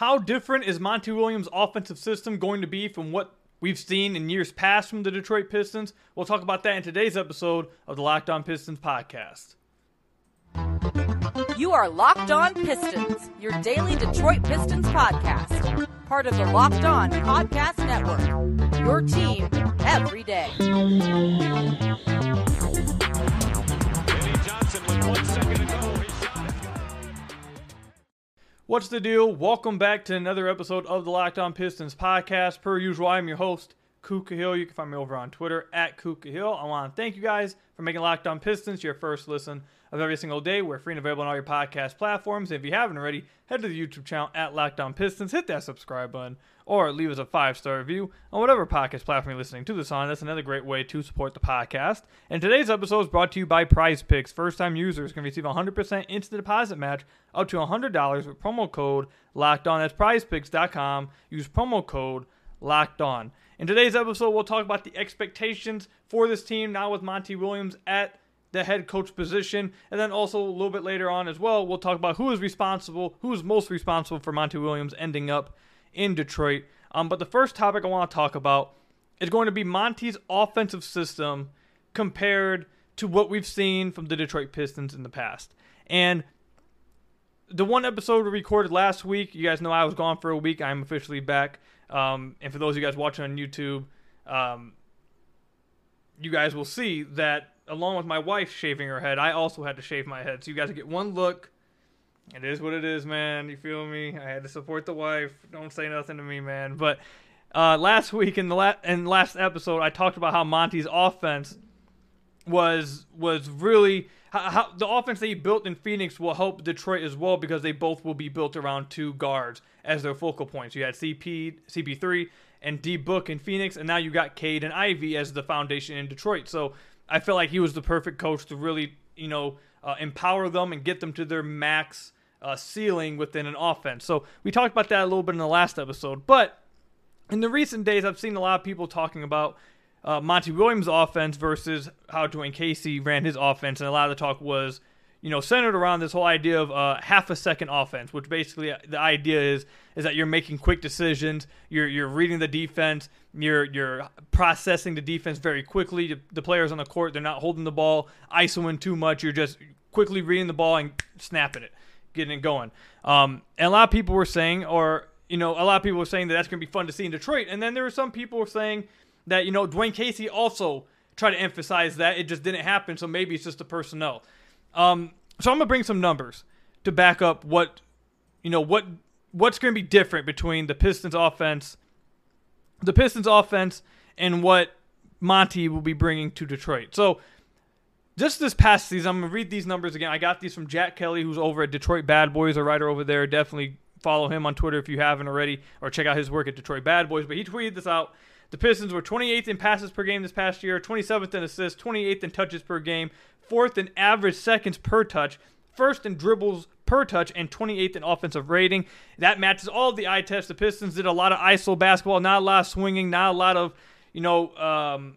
How different is Monty Williams' offensive system going to be from what we've seen in years past from the Detroit Pistons? We'll talk about that in today's episode of the Locked On Pistons podcast. You are Locked On Pistons, your daily Detroit Pistons podcast. Part of the Locked On Podcast Network. Your team every day. What's the deal? Welcome back to another episode of the Locked On Pistons podcast. Per usual, I'm your host, Ku Khahil. You can find me over on Twitter at Ku Khahil. I want to thank you guys for making Locked On Pistons your first listen of every single day. We're free and available on all your podcast platforms. If you haven't already, head to the YouTube channel at Locked On Pistons, hit that subscribe button, or leave us a five star review on whatever podcast platform you're listening to this on. That's another great way to support the podcast. And today's episode is brought to you by Prize Picks. First time users can receive a 100% instant deposit match up to $100 with promo code Locked On. That's prizepicks.com. Use promo code Locked On. In today's episode, we'll talk about the expectations for this team now with Monty Williams at the head coach position. And then also a little bit later on as well, we'll talk about who is responsible, who is most responsible for Monty Williams ending up in Detroit. Um, but the first topic I want to talk about is going to be Monty's offensive system compared to what we've seen from the Detroit Pistons in the past. And the one episode we recorded last week, you guys know I was gone for a week. I'm officially back. Um, and for those of you guys watching on YouTube, um, you guys will see that along with my wife shaving her head, I also had to shave my head. So you guys get one look. It is what it is, man. You feel me? I had to support the wife. Don't say nothing to me, man. But uh, last week in the la- in last episode, I talked about how Monty's offense was was really how, how the offense that he built in Phoenix will help Detroit as well because they both will be built around two guards as their focal points. You had CP CP3 and D Book in Phoenix, and now you got Cade and Ivey as the foundation in Detroit. So I feel like he was the perfect coach to really, you know, uh, empower them and get them to their max uh, ceiling within an offense. So we talked about that a little bit in the last episode. But in the recent days, I've seen a lot of people talking about uh, Monty Williams' offense versus how Dwane Casey ran his offense, and a lot of the talk was you know, centered around this whole idea of uh, half a second offense, which basically uh, the idea is is that you're making quick decisions, you're you're reading the defense, you're you're processing the defense very quickly. The players on the court they're not holding the ball, isoing too much. You're just quickly reading the ball and snapping it, getting it going. Um, and a lot of people were saying, or you know, a lot of people were saying that that's going to be fun to see in Detroit. And then there were some people were saying that you know Dwane Casey also tried to emphasize that it just didn't happen. So maybe it's just the personnel. Um, so I'm gonna bring some numbers to back up what you know what what's going to be different between the Pistons offense, the Pistons offense, and what Monty will be bringing to Detroit. So just this past season, I'm gonna read these numbers again. I got these from Jack Kelly, who's over at Detroit Bad Boys, a writer over there. Definitely follow him on Twitter if you haven't already, or check out his work at Detroit Bad Boys. But he tweeted this out. The Pistons were 28th in passes per game this past year, 27th in assists, 28th in touches per game, fourth in average seconds per touch, first in dribbles per touch, and 28th in offensive rating. That matches all the eye tests. The Pistons did a lot of ISO basketball, not a lot of swinging, not a lot of, you know, um,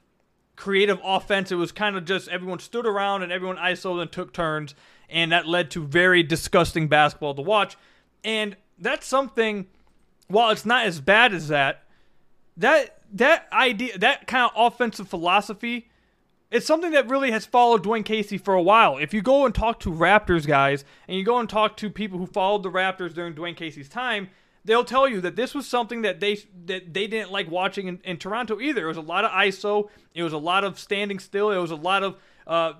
creative offense. It was kind of just everyone stood around and everyone isolated and took turns, and that led to very disgusting basketball to watch. And that's something, while it's not as bad as that, that that idea, that kind of offensive philosophy it's something that really has followed Dwane Casey for a while. If you go and talk to Raptors guys and you go and talk to people who followed the Raptors during Dwane Casey's time, they'll tell you that this was something that they that they didn't like watching in, in Toronto either. It was a lot of ISO. It was a lot of standing still. It was a lot of uh,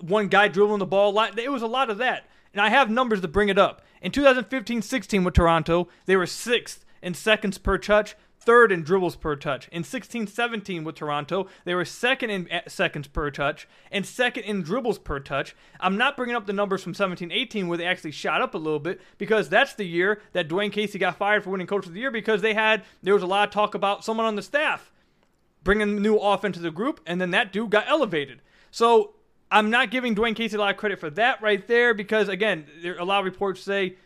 one guy dribbling the ball. a lot. It was a lot of that. And I have numbers to bring it up. In 2015-16 with Toronto, they were sixth in seconds per touch, third in dribbles per touch. In 16-17 with Toronto, they were second in eh, seconds per touch and second in dribbles per touch. I'm not bringing up the numbers from 17-18 where they actually shot up a little bit because that's the year that Dwane Casey got fired for winning coach of the year because they had there was a lot of talk about someone on the staff bringing new offense to the group and then that dude got elevated. So I'm not giving Dwane Casey a lot of credit for that right there because again, there, a lot of reports say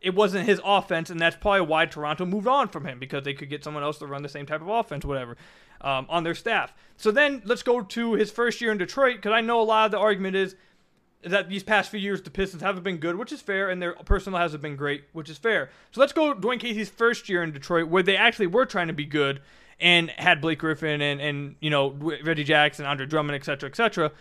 it wasn't his offense, and that's probably why Toronto moved on from him because they could get someone else to run the same type of offense, whatever, um, on their staff. So then let's go to his first year in Detroit because I know a lot of the argument is that these past few years the Pistons haven't been good, which is fair, and their personnel hasn't been great, which is fair. So let's go Dwane Casey's first year in Detroit, where they actually were trying to be good and had Blake Griffin and and you know Reggie Jackson, Andre Drummond, etc., etc.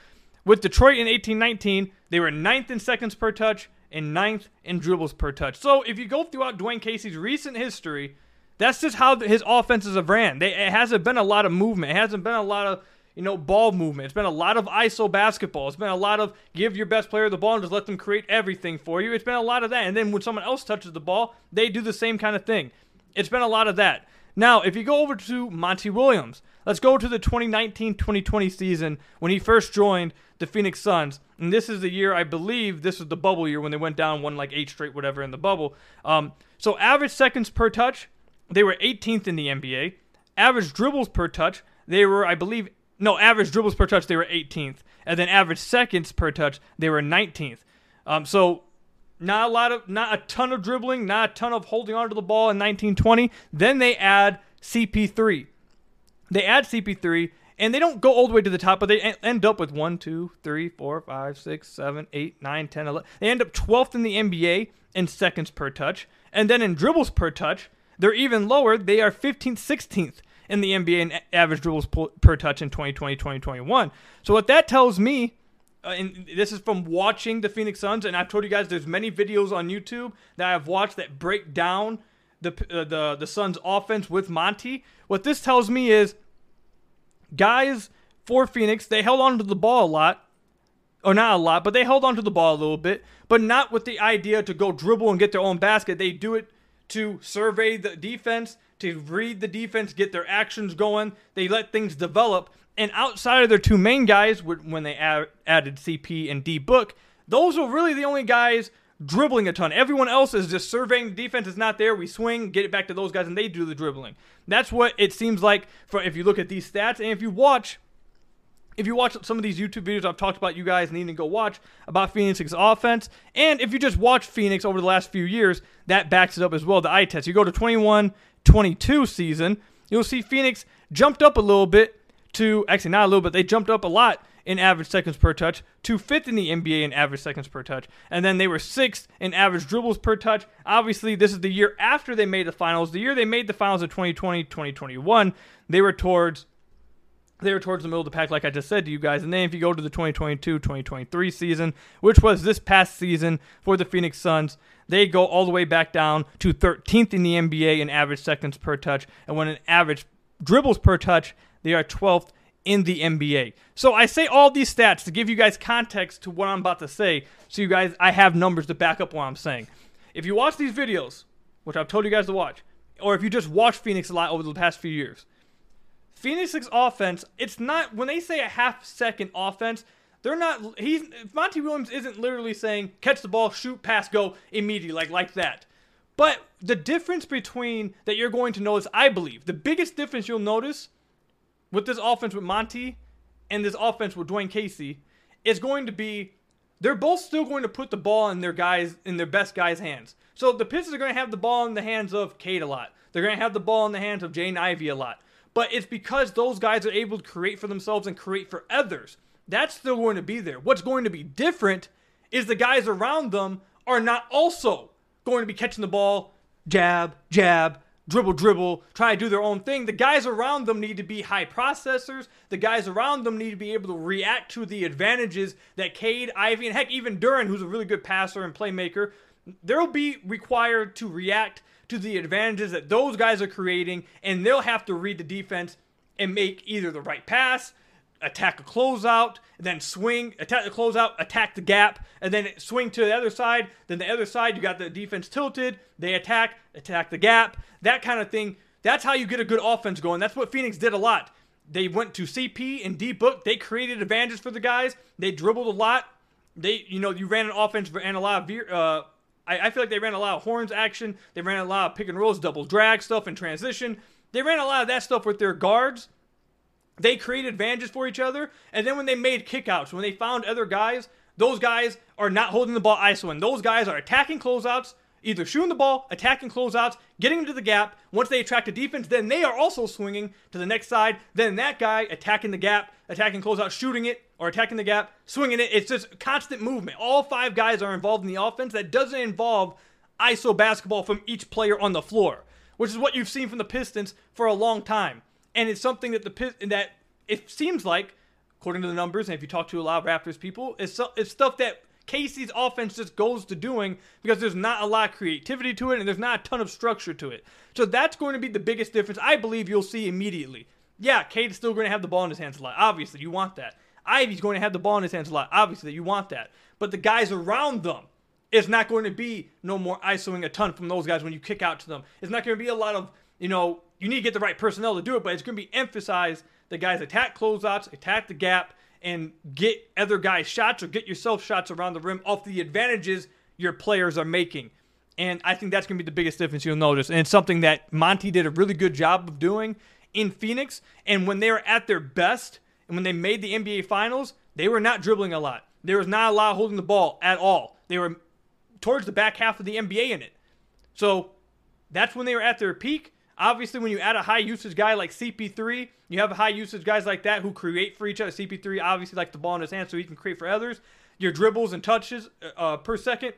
With Detroit in 1819, they were ninth in seconds per touch and ninth in dribbles per touch. So if you go throughout Dwane Casey's recent history, that's just how his offenses have ran. They, it hasn't been a lot of movement. It hasn't been a lot of you know, ball movement. It's been a lot of ISO basketball. It's been a lot of give your best player the ball and just let them create everything for you. It's been a lot of that. And then when someone else touches the ball, they do the same kind of thing. It's been a lot of that. Now, if you go over to Monty Williams, let's go to the 2019 2020 season when he first joined the Phoenix Suns. And this is the year, I believe, this was the bubble year when they went down, won like eight straight, whatever, in the bubble. Um, so, average seconds per touch, they were 18th in the NBA. Average dribbles per touch, they were, I believe, no, average dribbles per touch, they were 18th. And then average seconds per touch, they were 19th. Um, so not a lot of, not a ton of dribbling, not a ton of holding onto the ball in 1920. Then they add CP3. They add CP3, and they don't go all the way to the top, but they end up with 1, 2, 3, 4, 5, 6, 7, 8, 9, 10, 11. They end up 12th in the NBA in seconds per touch. And then in dribbles per touch, they're even lower. They are 15th, 16th in the NBA in average dribbles per touch in 2020, 2021. So what that tells me, uh, and this is from watching the Phoenix Suns, and I've told you guys there's many videos on YouTube that I've watched that break down the uh, the the Suns offense with Monty. What this tells me is guys for Phoenix, they held on to the ball a lot. Or not a lot, but they held on to the ball a little bit, but not with the idea to go dribble and get their own basket. They do it to survey the defense to read the defense, get their actions going. They let things develop. And outside of their two main guys, when they added CP and D Book, those were really the only guys dribbling a ton. Everyone else is just surveying. Defense is not there. We swing, get it back to those guys, and they do the dribbling. That's what it seems like for if you look at these stats and if you watch. If you watch some of these YouTube videos I've talked about, you guys need to go watch about Phoenix's offense. And if you just watch Phoenix over the last few years, that backs it up as well. The eye test. You go to 21, 22 season, you'll see Phoenix jumped up a little bit to actually not a little bit, they jumped up a lot in average seconds per touch to fifth in the NBA in average seconds per touch. And then they were sixth in average dribbles per touch. Obviously, this is the year after they made the finals. The year they made the finals of 2020, 2021, they were towards they were towards the middle of the pack, like I just said to you guys. And then if you go to the 2022 2023 season, which was this past season for the Phoenix Suns, they go all the way back down to 13th in the NBA in average seconds per touch. And when an average dribbles per touch, they are 12th in the NBA. So I say all these stats to give you guys context to what I'm about to say, so you guys, I have numbers to back up what I'm saying. If you watch these videos, which I've told you guys to watch, or if you just watch Phoenix a lot over the past few years, Phoenix's offense, it's not when they say a half second offense, they're not he's Monty Williams isn't literally saying catch the ball, shoot, pass, go immediately like like that. But the difference between that you're going to notice, I believe, the biggest difference you'll notice with this offense with Monty and this offense with Dwane Casey is going to be they're both still going to put the ball in their guys in their best guys' hands. So the Pistons are going to have the ball in the hands of Cade a lot. They're going to have the ball in the hands of Jaden Ivey a lot but it's because those guys are able to create for themselves and create for others. That's still going to be there. What's going to be different is the guys around them are not also going to be catching the ball, jab, jab, dribble, dribble, try to do their own thing. The guys around them need to be high processors. The guys around them need to be able to react to the advantages that Cade, Ivey, and heck, even Duren, who's a really good passer and playmaker, they'll be required to react to the advantages that those guys are creating, and they'll have to read the defense and make either the right pass, attack a closeout, then swing, attack the closeout, attack the gap, and then swing to the other side. Then the other side, you got the defense tilted, they attack, attack the gap, that kind of thing. That's how you get a good offense going. That's what Phoenix did a lot. They went to CP and D book. They created advantages for the guys. They dribbled a lot. They, you know, you ran an offense and a lot of uh, I, I feel like they ran a lot of horns action. They ran a lot of pick and rolls, double drag stuff, and transition. They ran a lot of that stuff with their guards. They created advantages for each other. And then when they made kickouts, when they found other guys, those guys are not holding the ball isoing. Those guys are attacking closeouts, either shooting the ball, attacking closeouts, getting into the gap. Once they attract a defense, then they are also swinging to the next side. Then that guy attacking the gap, attacking closeout, shooting it, or attacking the gap, swinging it. It's just constant movement. All five guys are involved in the offense. That doesn't involve ISO basketball from each player on the floor, which is what you've seen from the Pistons for a long time. And it's something that the that it seems like, according to the numbers, and if you talk to a lot of Raptors people, it's, it's stuff that Casey's offense just goes to doing because there's not a lot of creativity to it and there's not a ton of structure to it. So that's going to be the biggest difference I believe you'll see immediately. Yeah, Cade's still going to have the ball in his hands a lot. Obviously, you want that. Ivey's going to have the ball in his hands a lot. Obviously, you want that. But the guys around them, it's not going to be no more ISOing a ton from those guys when you kick out to them. It's not going to be a lot of, you know, you need to get the right personnel to do it, but it's going to be emphasized the guys attack closeouts, attack the gap, and get other guys shots or get yourself shots around the rim off the advantages your players are making. And I think that's going to be the biggest difference you'll notice. And it's something that Monty did a really good job of doing in Phoenix. And when they were at their best and when they made the NBA Finals, they were not dribbling a lot. There was not a lot holding the ball at all. They were towards the back half of the NBA in it. So that's when they were at their peak. Obviously, when you add a high usage guy like CP3, you have high usage guys like that who create for each other. CP3 obviously likes the ball in his hand so he can create for others. Your dribbles and touches uh, per second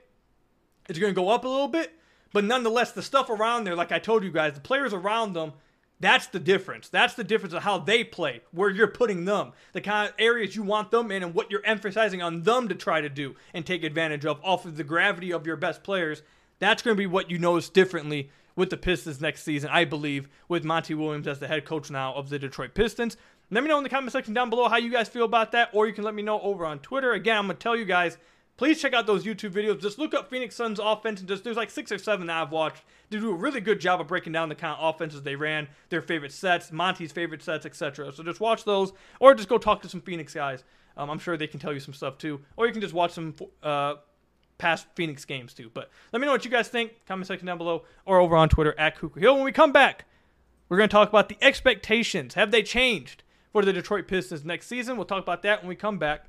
is going to go up a little bit, but nonetheless, the stuff around there, like I told you guys, the players around them, that's the difference. That's the difference of how they play, where you're putting them, the kind of areas you want them in, and what you're emphasizing on them to try to do and take advantage of off of the gravity of your best players. That's going to be what you notice differently with the Pistons next season, I believe, with Monty Williams as the head coach now of the Detroit Pistons. Let me know in the comment section down below how you guys feel about that, or you can let me know over on Twitter. Again, I'm going to tell you guys, please check out those YouTube videos. Just look up Phoenix Suns offense, and just there's like six or seven that I've watched. They do a really good job of breaking down the kind of offenses they ran, their favorite sets, Monty's favorite sets, etc. So just watch those, or just go talk to some Phoenix guys. Um, I'm sure they can tell you some stuff too, or you can just watch some uh, past Phoenix games too. But let me know what you guys think. Comment section down below or over on Twitter at Ku Khahil. When we come back, we're going to talk about the expectations. Have they changed for the Detroit Pistons next season? We'll talk about that when we come back.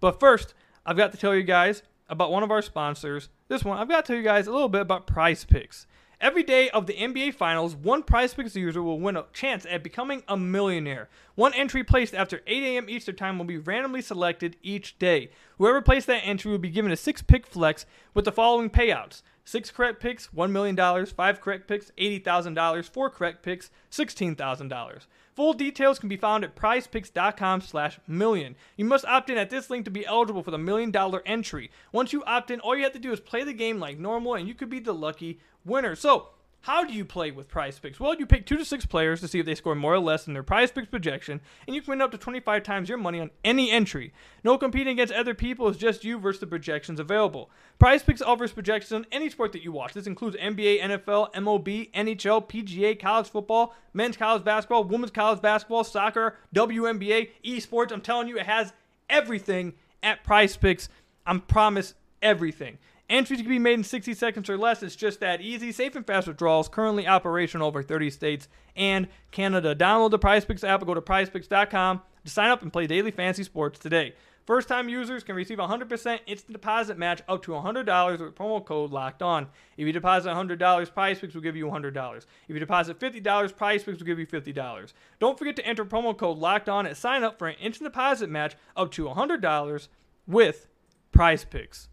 But first, I've got to tell you guys about one of our sponsors. This one, I've got to tell you guys a little bit about Prize Picks. Every day of the NBA Finals, one Prize Picks user will win a chance at becoming a millionaire. One entry placed after 8 a.m. Eastern Time will be randomly selected each day. Whoever placed that entry will be given a six pick flex with the following payouts six correct picks, $1 million, five correct picks, $80,000, four correct picks, $16,000. Full details can be found at prizepicks.com slash million. You must opt in at this link to be eligible for the million dollar entry. Once you opt in, all you have to do is play the game like normal and you could be the lucky winner. So, how do you play with prize picks? Well, you pick two to six players to see if they score more or less than their prize picks projection, and you can win up to 25 times your money on any entry. No competing against other people, it's just you versus the projections available. Prize picks offers projections on any sport that you watch. This includes NBA, NFL, MLB, NHL, PGA, college football, men's college basketball, women's college basketball, soccer, WNBA, esports. I'm telling you, it has everything at prize picks. I'm promise everything. Entries can be made in 60 seconds or less. It's just that easy. Safe and fast withdrawals currently operational over 30 states and Canada. Download the PrizePicks app or go to prizepicks.com to sign up and play daily fantasy sports today. First time users can receive 100% instant deposit match up to $100 with promo code locked on. If you deposit $100, PrizePicks will give you $100. If you deposit $50, PrizePicks will give you $50. Don't forget to enter promo code locked on and sign up for an instant deposit match up to $100 with PrizePicks.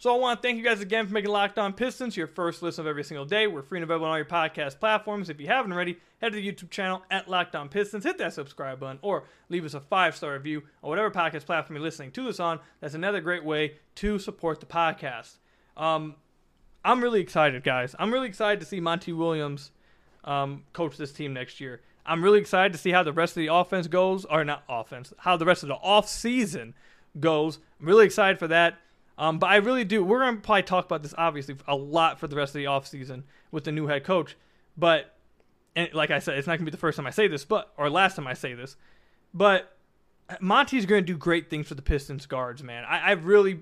So I want to thank you guys again for making Locked On Pistons your first listen of every single day. We're free and available on all your podcast platforms. If you haven't already, head to the YouTube channel at Locked On Pistons, hit that subscribe button, or leave us a five star review on whatever podcast platform you're listening to this on. That's another great way to support the podcast. Um, I'm really excited, guys. I'm really excited to see Monty Williams um, coach this team next year. I'm really excited to see how the rest of the offense goes, or not offense, how the rest of the off season goes. I'm really excited for that. Um, but I really do. We're going to probably talk about this, obviously, a lot for the rest of the offseason with the new head coach. But, and like I said, it's not going to be the first time I say this, but, or last time I say this. But Monty's going to do great things for the Pistons guards, man. I, I really,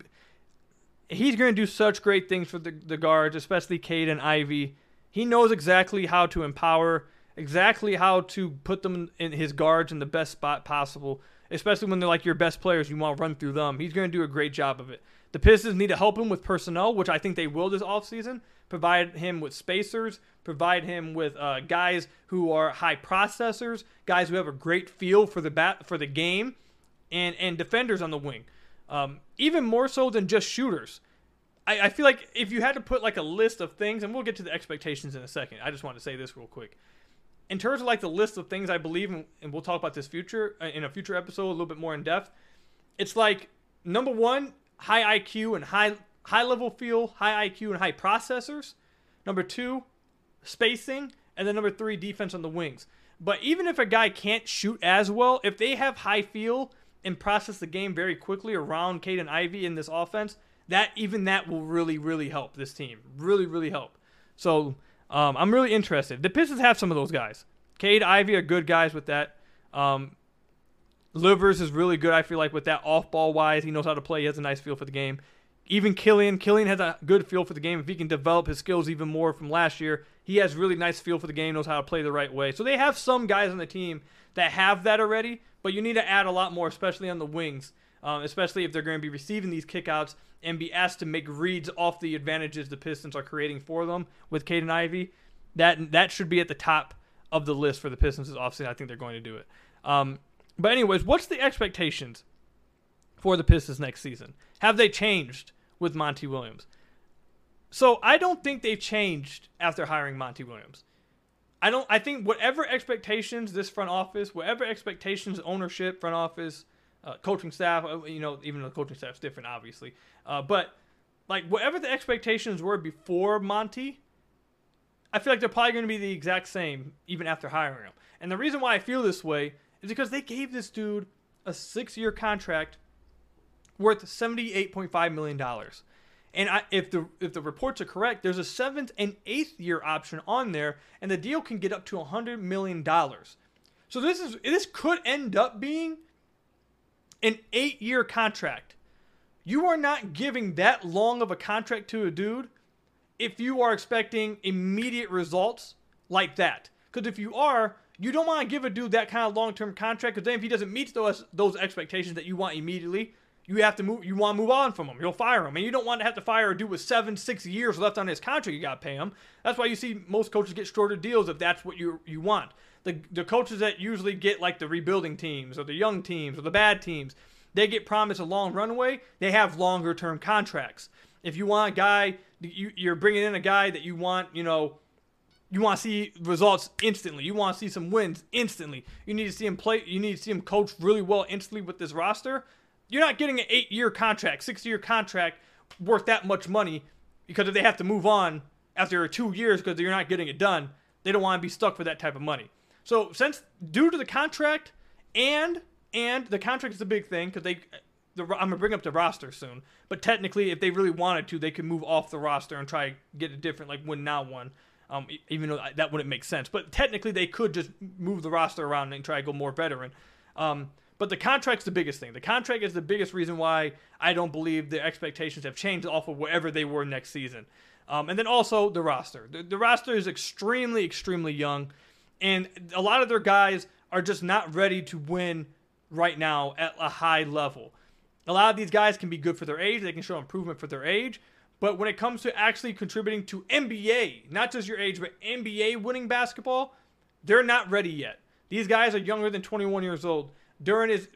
he's going to do such great things for the, the guards, especially Cade and Ivey. He knows exactly how to empower, exactly how to put them in his guards in the best spot possible especially when they're like your best players. You want to run through them. He's going to do a great job of it. The Pistons need to help him with personnel, which I think they will this offseason. Provide him with spacers, provide him with uh, guys who are high processors, guys who have a great feel for the bat for the game, and and defenders on the wing. Um, even more so than just shooters. I, I feel like if you had to put like a list of things, and we'll get to the expectations in a second. I just want to say this real quick. In terms of like the list of things I believe, in, and we'll talk about this future uh, in a future episode a little bit more in depth. It's like number one, high IQ and high high level feel, high IQ and high processors. Number two, spacing, and then number three, defense on the wings. But even if a guy can't shoot as well, if they have high feel and process the game very quickly around Caden Ivey in this offense, that even that will really, really help this team. Really, really help. So um, I'm really interested. The Pistons have some of those guys. Cade Ivey are good guys with that. Um, Livers is really good, I feel like, with that off ball wise. He knows how to play. He has a nice feel for the game. Even Killian, Killian has a good feel for the game. If he can develop his skills even more from last year, he has really nice feel for the game, knows how to play the right way. So they have some guys on the team that have that already, but you need to add a lot more, especially on the wings, um, especially if they're going to be receiving these kickouts and be asked to make reads off the advantages the Pistons are creating for them with Caden Ivey. That that should be at the top of the list for the Pistons this offseason. I think they're going to do it. Um, but anyways, what's the expectations for the Pistons next season? Have they changed with Monty Williams? So I don't think they've changed after hiring Monty Williams. I don't. I think whatever expectations this front office, whatever expectations ownership, front office, uh, coaching staff, uh, you know, even the coaching staff's different, obviously. Uh, but like whatever the expectations were before Monty, I feel like they're probably going to be the exact same even after hiring him. And the reason why I feel this way is because they gave this dude a six-year contract worth seventy-eight point five million dollars. And I, if the if the reports are correct, there's a seventh and eighth year option on there, and the deal can get up to hundred million dollars. So this is this could end up being an eight year contract. You are not giving that long of a contract to a dude if you are expecting immediate results like that. Because if you are, you don't want to give a dude that kind of long term contract. Because then if he doesn't meet those those expectations that you want immediately, you have to move. You want to move on from him. You'll fire him, and you don't want to have to fire a dude with seven, six years left on his contract. You got to pay him. That's why you see most coaches get shorter deals if that's what you you want. The the coaches that usually get like the rebuilding teams or the young teams or the bad teams, they get promised a long runway. They have longer term contracts. If you want a guy, you, you're bringing in a guy that you want, you know, you want to see results instantly. You want to see some wins instantly. You need to see him play. You need to see him coach really well instantly with this roster. You're not getting an eight-year contract, six-year contract worth that much money because if they have to move on after two years because you're not getting it done, they don't want to be stuck for that type of money. So since due to the contract and and the contract is a big thing because they the, I'm gonna bring up the roster soon. But technically, if they really wanted to, they could move off the roster and try get a different like win now one. Um, even though that wouldn't make sense, but technically they could just move the roster around and try to go more veteran. Um, but the contract's the biggest thing. The contract is the biggest reason why I don't believe the expectations have changed off of wherever they were next season. Um, and then also the roster. The, the roster is extremely, extremely young, and a lot of their guys are just not ready to win right now at a high level. A lot of these guys can be good for their age, they can show improvement for their age, but when it comes to actually contributing to NBA, not just your age, but NBA winning basketball, they're not ready yet. These guys are younger than 21 years old. Duren is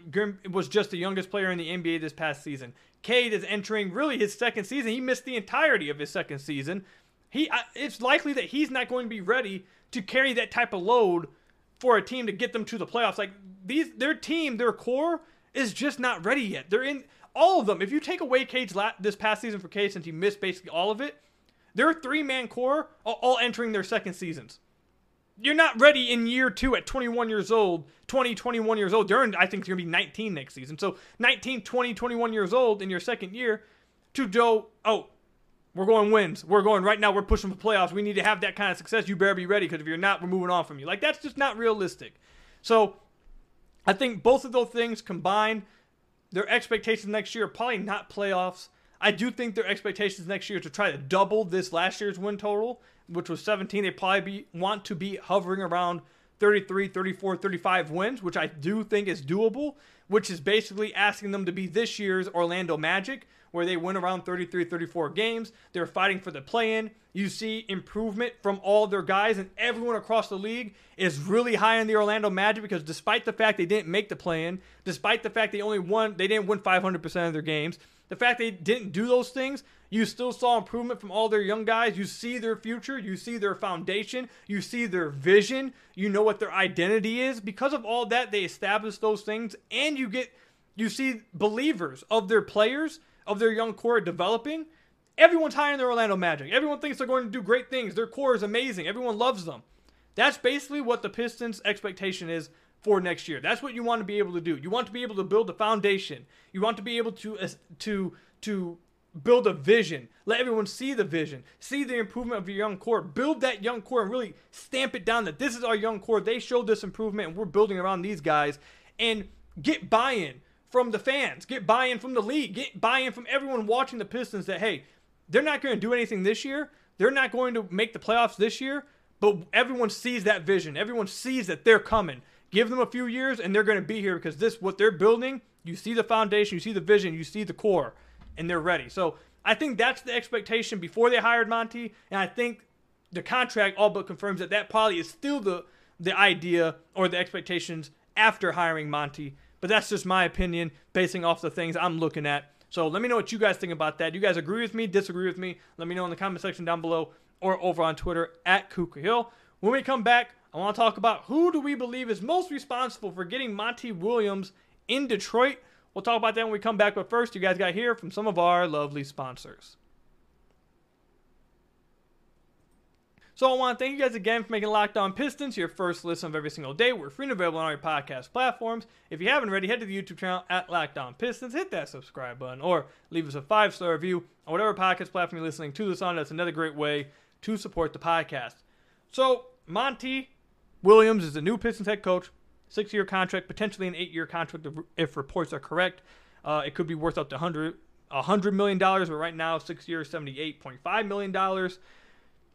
was just the youngest player in the NBA this past season. Cade is entering really his second season. He missed the entirety of his second season. He it's likely that he's not going to be ready to carry that type of load for a team to get them to the playoffs. Like these their team, their core is just not ready yet. They're in all of them. If you take away Cade's la- this past season for Cade since he missed basically all of it, their three-man core are all entering their second seasons you're not ready in year two at 21 years old, 20, 21 years old. Duren, I think you're going to be 19 next season. So 19, 20, 21 years old in your second year to go, oh, we're going wins. We're going right now. We're pushing for playoffs. We need to have that kind of success. You better be ready because if you're not, we're moving on from you. Like, that's just not realistic. So I think both of those things combined, their expectations next year are probably not playoffs. I do think their expectations next year to try to double this last year's win total which was 17, they probably be, want to be hovering around 33, 34, 35 wins, which I do think is doable, which is basically asking them to be this year's Orlando Magic, where they win around 33, 34 games. They're fighting for the play in. You see improvement from all their guys, and everyone across the league is really high on the Orlando Magic because despite the fact they didn't make the play in, despite the fact they only won, they didn't win 500% of their games, the fact they didn't do those things, you still saw improvement from all their young guys. You see their future, you see their foundation, you see their vision, you know what their identity is. Because of all that, they establish those things, and you get you see believers of their players, of their young core developing. Everyone's high in their Orlando Magic. Everyone thinks they're going to do great things. Their core is amazing. Everyone loves them. That's basically what the Pistons' expectation is for next year. That's what you want to be able to do. You want to be able to build a foundation. You want to be able to uh, to to build a vision. Let everyone see the vision. See the improvement of your young core. Build that young core and really stamp it down that this is our young core. They showed this improvement and we're building around these guys and get buy-in from the fans. Get buy-in from the league. Get buy-in from everyone watching the Pistons that hey, they're not going to do anything this year. They're not going to make the playoffs this year, but everyone sees that vision. Everyone sees that they're coming. Give them a few years and they're going to be here because this what they're building. You see the foundation, you see the vision, you see the core, and they're ready. So I think that's the expectation before they hired Monty, and I think the contract all but confirms that that probably is still the the idea or the expectations after hiring Monty. But that's just my opinion, basing off the things I'm looking at. So let me know what you guys think about that. You guys agree with me, disagree with me? Let me know in the comment section down below or over on Twitter at Ku Khahil. When we come back, I want to talk about who do we believe is most responsible for getting Monty Williams in Detroit. We'll talk about that when we come back, but first, you guys got to hear from some of our lovely sponsors. So I want to thank you guys again for making Locked On Pistons your first listen of every single day. We're free and available on all your podcast platforms. If you haven't already, head to the YouTube channel at Locked On Pistons, hit that subscribe button, or leave us a five star review on whatever podcast platform you're listening to this on. That's another great way to support the podcast. So Monty Williams is the new Pistons head coach. Six year contract, potentially an eight year contract if reports are correct. Uh, it could be worth up to 100, $100 million, but right now, six years, $78.5 million.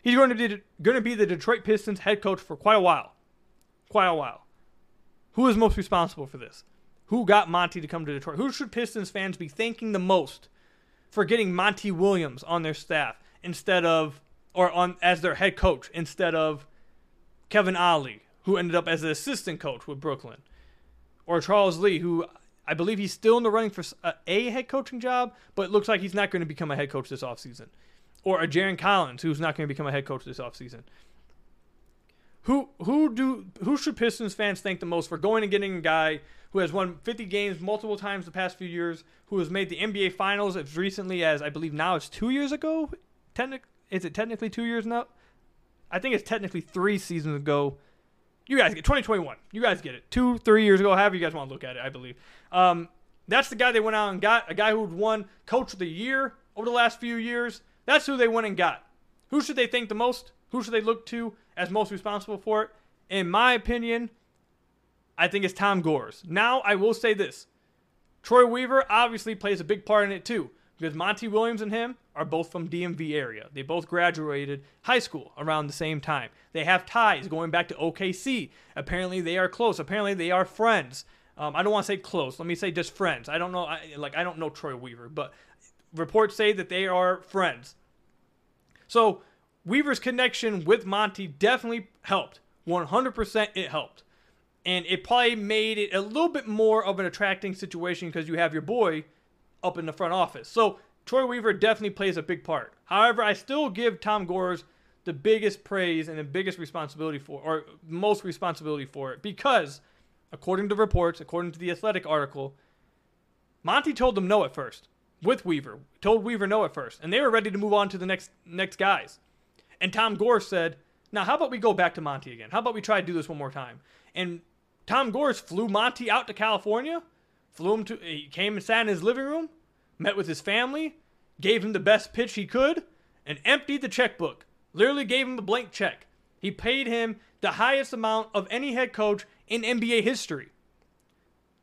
He's going to be going to be the Detroit Pistons head coach for quite a while. Quite a while. Who is most responsible for this? Who got Monty to come to Detroit? Who should Pistons fans be thanking the most for getting Monty Williams on their staff instead of or on as their head coach instead of Kevin Ollie, who ended up as an assistant coach with Brooklyn, or Charles Lee, who I believe he's still in the running for uh, a head coaching job, but it looks like he's not going to become a head coach this offseason. Or a Jarron Collins, who's not going to become a head coach this offseason. Who who do who should Pistons fans thank the most for going and getting a guy who has won 50 games multiple times the past few years, who has made the NBA Finals as recently as I believe now it's two years ago. Technic, is it technically two years now? I think it's technically three seasons ago. You guys get 2021. You guys get it. Two, three years ago, however you guys want to look at it, I believe. Um, that's the guy they went out and got. A guy who won Coach of the Year over the last few years. That's who they went and got. Who should they think the most? Who should they look to as most responsible for it? In my opinion, I think it's Tom Gores. Now, I will say this Troy Weaver obviously plays a big part in it too because Monty Williams and him are both from DMV area. They both graduated high school around the same time. They have ties going back to OKC. Apparently they are close. Apparently they are friends. Um, I don't want to say close. Let me say just friends. I don't know. I, like I don't know Troy Weaver, but reports say that they are friends. So Weaver's connection with Monty definitely helped. 100% it helped. And it probably made it a little bit more of an attracting situation because you have your boy up in the front office. So Troy Weaver definitely plays a big part. However, I still give Tom Gores the biggest praise and the biggest responsibility for, or most responsibility for it, because according to reports, according to the Athletic article, Monty told them no at first with Weaver. Told Weaver no at first, and they were ready to move on to the next next guys. And Tom Gores said, "Now, how about we go back to Monty again? How about we try to do this one more time?" And Tom Gores flew Monty out to California flew him to he came and sat in his living room, met with his family, gave him the best pitch he could, and emptied the checkbook. Literally gave him a blank check. He paid him the highest amount of any head coach in NBA history.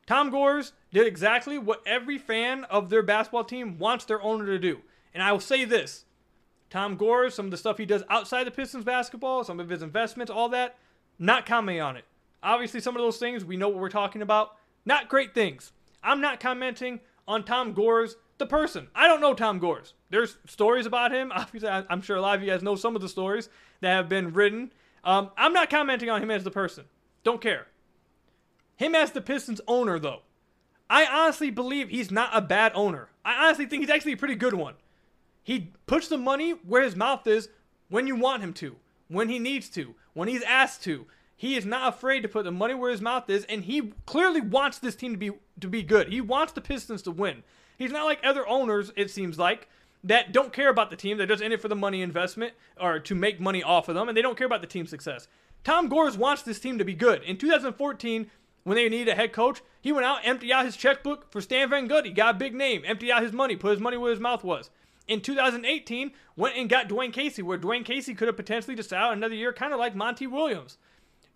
Tom Gores did exactly what every fan of their basketball team wants their owner to do. And I will say this Tom Gores, some of the stuff he does outside the Pistons basketball, some of his investments, all that, not commenting on it. Obviously, some of those things we know what we're talking about. Not great things. I'm not commenting on Tom Gores, the person. I don't know Tom Gores. There's stories about him. Obviously, I'm sure a lot of you guys know some of the stories that have been written. Um, I'm not commenting on him as the person. Don't care. Him as the Pistons owner, though. I honestly believe he's not a bad owner. I honestly think he's actually a pretty good one. He puts the money where his mouth is when you want him to, when he needs to, when he's asked to. He is not afraid to put the money where his mouth is, and he clearly wants this team to be to be good. He wants the Pistons to win. He's not like other owners, it seems like, that don't care about the team. They're just in it for the money investment or to make money off of them, and they don't care about the team's success. Tom Gores wants this team to be good. In 2014, when they needed a head coach, he went out, emptied out his checkbook for Stan Van Gundy, got a big name, emptied out his money, put his money where his mouth was. In 2018, went and got Dwane Casey, where Dwane Casey could have potentially just out another year, kind of like Monty Williams.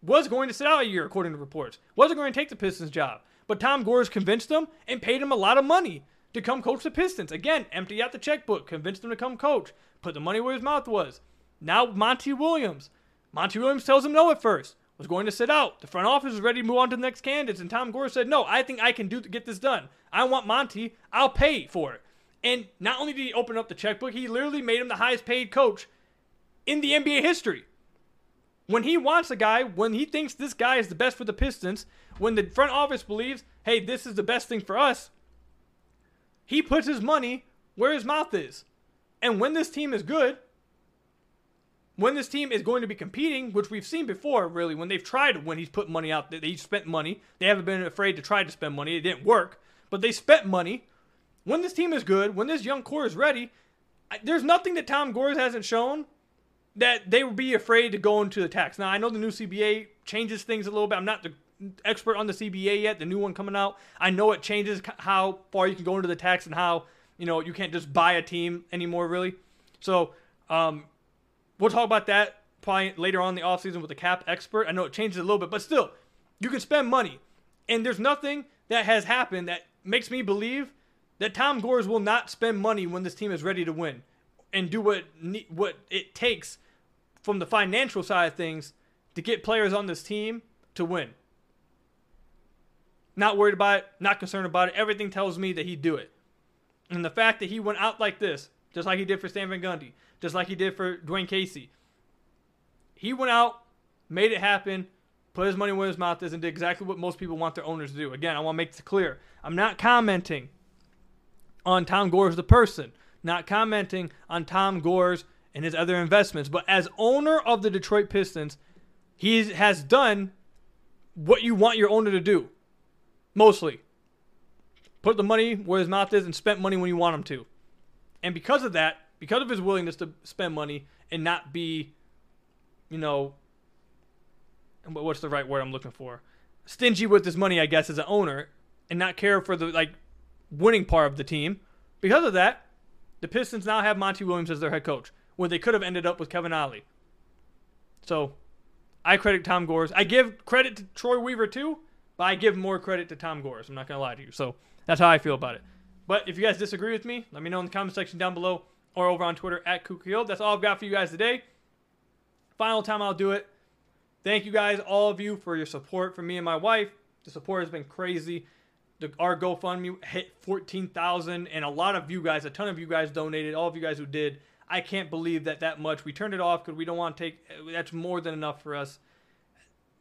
Was going to sit out a year, according to reports. Wasn't going to take the Pistons job. But Tom Gores convinced them and paid him a lot of money to come coach the Pistons. Again, empty out the checkbook, convinced him to come coach, put the money where his mouth was. Now Monty Williams. Monty Williams tells him no at first. Was going to sit out. The front office is ready to move on to the next candidates, and Tom Gore said, "No, I think I can do get this done. I want Monty. I'll pay for it." And not only did he open up the checkbook, he literally made him the highest paid coach in the NBA history. When he wants a guy, when he thinks this guy is the best for the Pistons, when the front office believes, hey, this is the best thing for us, he puts his money where his mouth is. And when this team is good, when this team is going to be competing, which we've seen before, really, when they've tried, when he's put money out, there, they spent money. They haven't been afraid to try to spend money. It didn't work, but they spent money. When this team is good, when this young core is ready, there's nothing that Tom Gores hasn't shown that they would be afraid to go into the tax. Now, I know the new CBA changes things a little bit. I'm not the expert on the CBA yet, the new one coming out. I know it changes how far you can go into the tax and how you know you can't just buy a team anymore, really. So um, we'll talk about that probably later on in the offseason with the cap expert. I know it changes a little bit, but still, you can spend money, and there's nothing that has happened that makes me believe that Tom Gores will not spend money when this team is ready to win and do what what it takes from the financial side of things to get players on this team to win. Not worried about it, not concerned about it. Everything tells me that he'd do it. And the fact that he went out like this, just like he did for Stan Van Gundy, just like he did for Dwane Casey, he went out, made it happen, put his money where his mouth is, and did exactly what most people want their owners to do. Again, I want to make this clear. I'm not commenting on Tom Gores the person, not commenting on Tom Gores and his other investments, but as owner of the Detroit Pistons, he has done what you want your owner to do. Mostly. Put the money where his mouth is and spent money when you want him to. And because of that, because of his willingness to spend money and not be, you know, what's the right word I'm looking for? Stingy with his money, I guess, as an owner, and not care for the like winning part of the team. Because of that, the Pistons now have Monty Williams as their head coach, where they could have ended up with Kevin Ollie. So, I credit Tom Gores. I give credit to Troy Weaver too, but I give more credit to Tom Gores. I'm not gonna lie to you. So that's how I feel about it. But if you guys disagree with me, let me know in the comment section down below or over on Twitter at Kukio. That's all I've got for you guys today. Final time I'll do it. Thank you guys, all of you, for your support for me and my wife. The support has been crazy. The, our GoFundMe hit 14,000, and a lot of you guys, a ton of you guys donated. All of you guys who did, I can't believe that that much. We turned it off because we don't want to take. That's more than enough for us.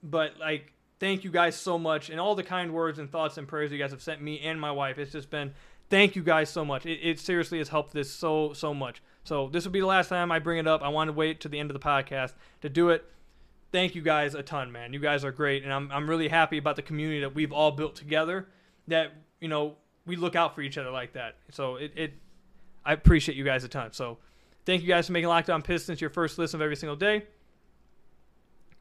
But like, thank you guys so much and all the kind words and thoughts and prayers you guys have sent me and my wife. It's just been thank you guys so much. It, it seriously has helped this so so much. So this will be the last time I bring it up. I want to wait to the end of the podcast to do it. Thank you guys a ton, man. You guys are great, and I'm I'm really happy about the community that we've all built together. That you know we look out for each other like that. So it, it I appreciate you guys a ton. So thank you guys for making Locked On Pistons your first listen of every single day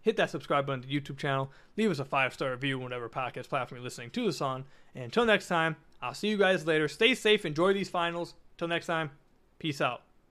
hit that subscribe button to the YouTube channel. Leave us a five star review, on whatever podcast platform you're listening to this on. And until next time, I'll see you guys later. Stay safe. Enjoy these finals. Until next time, peace out.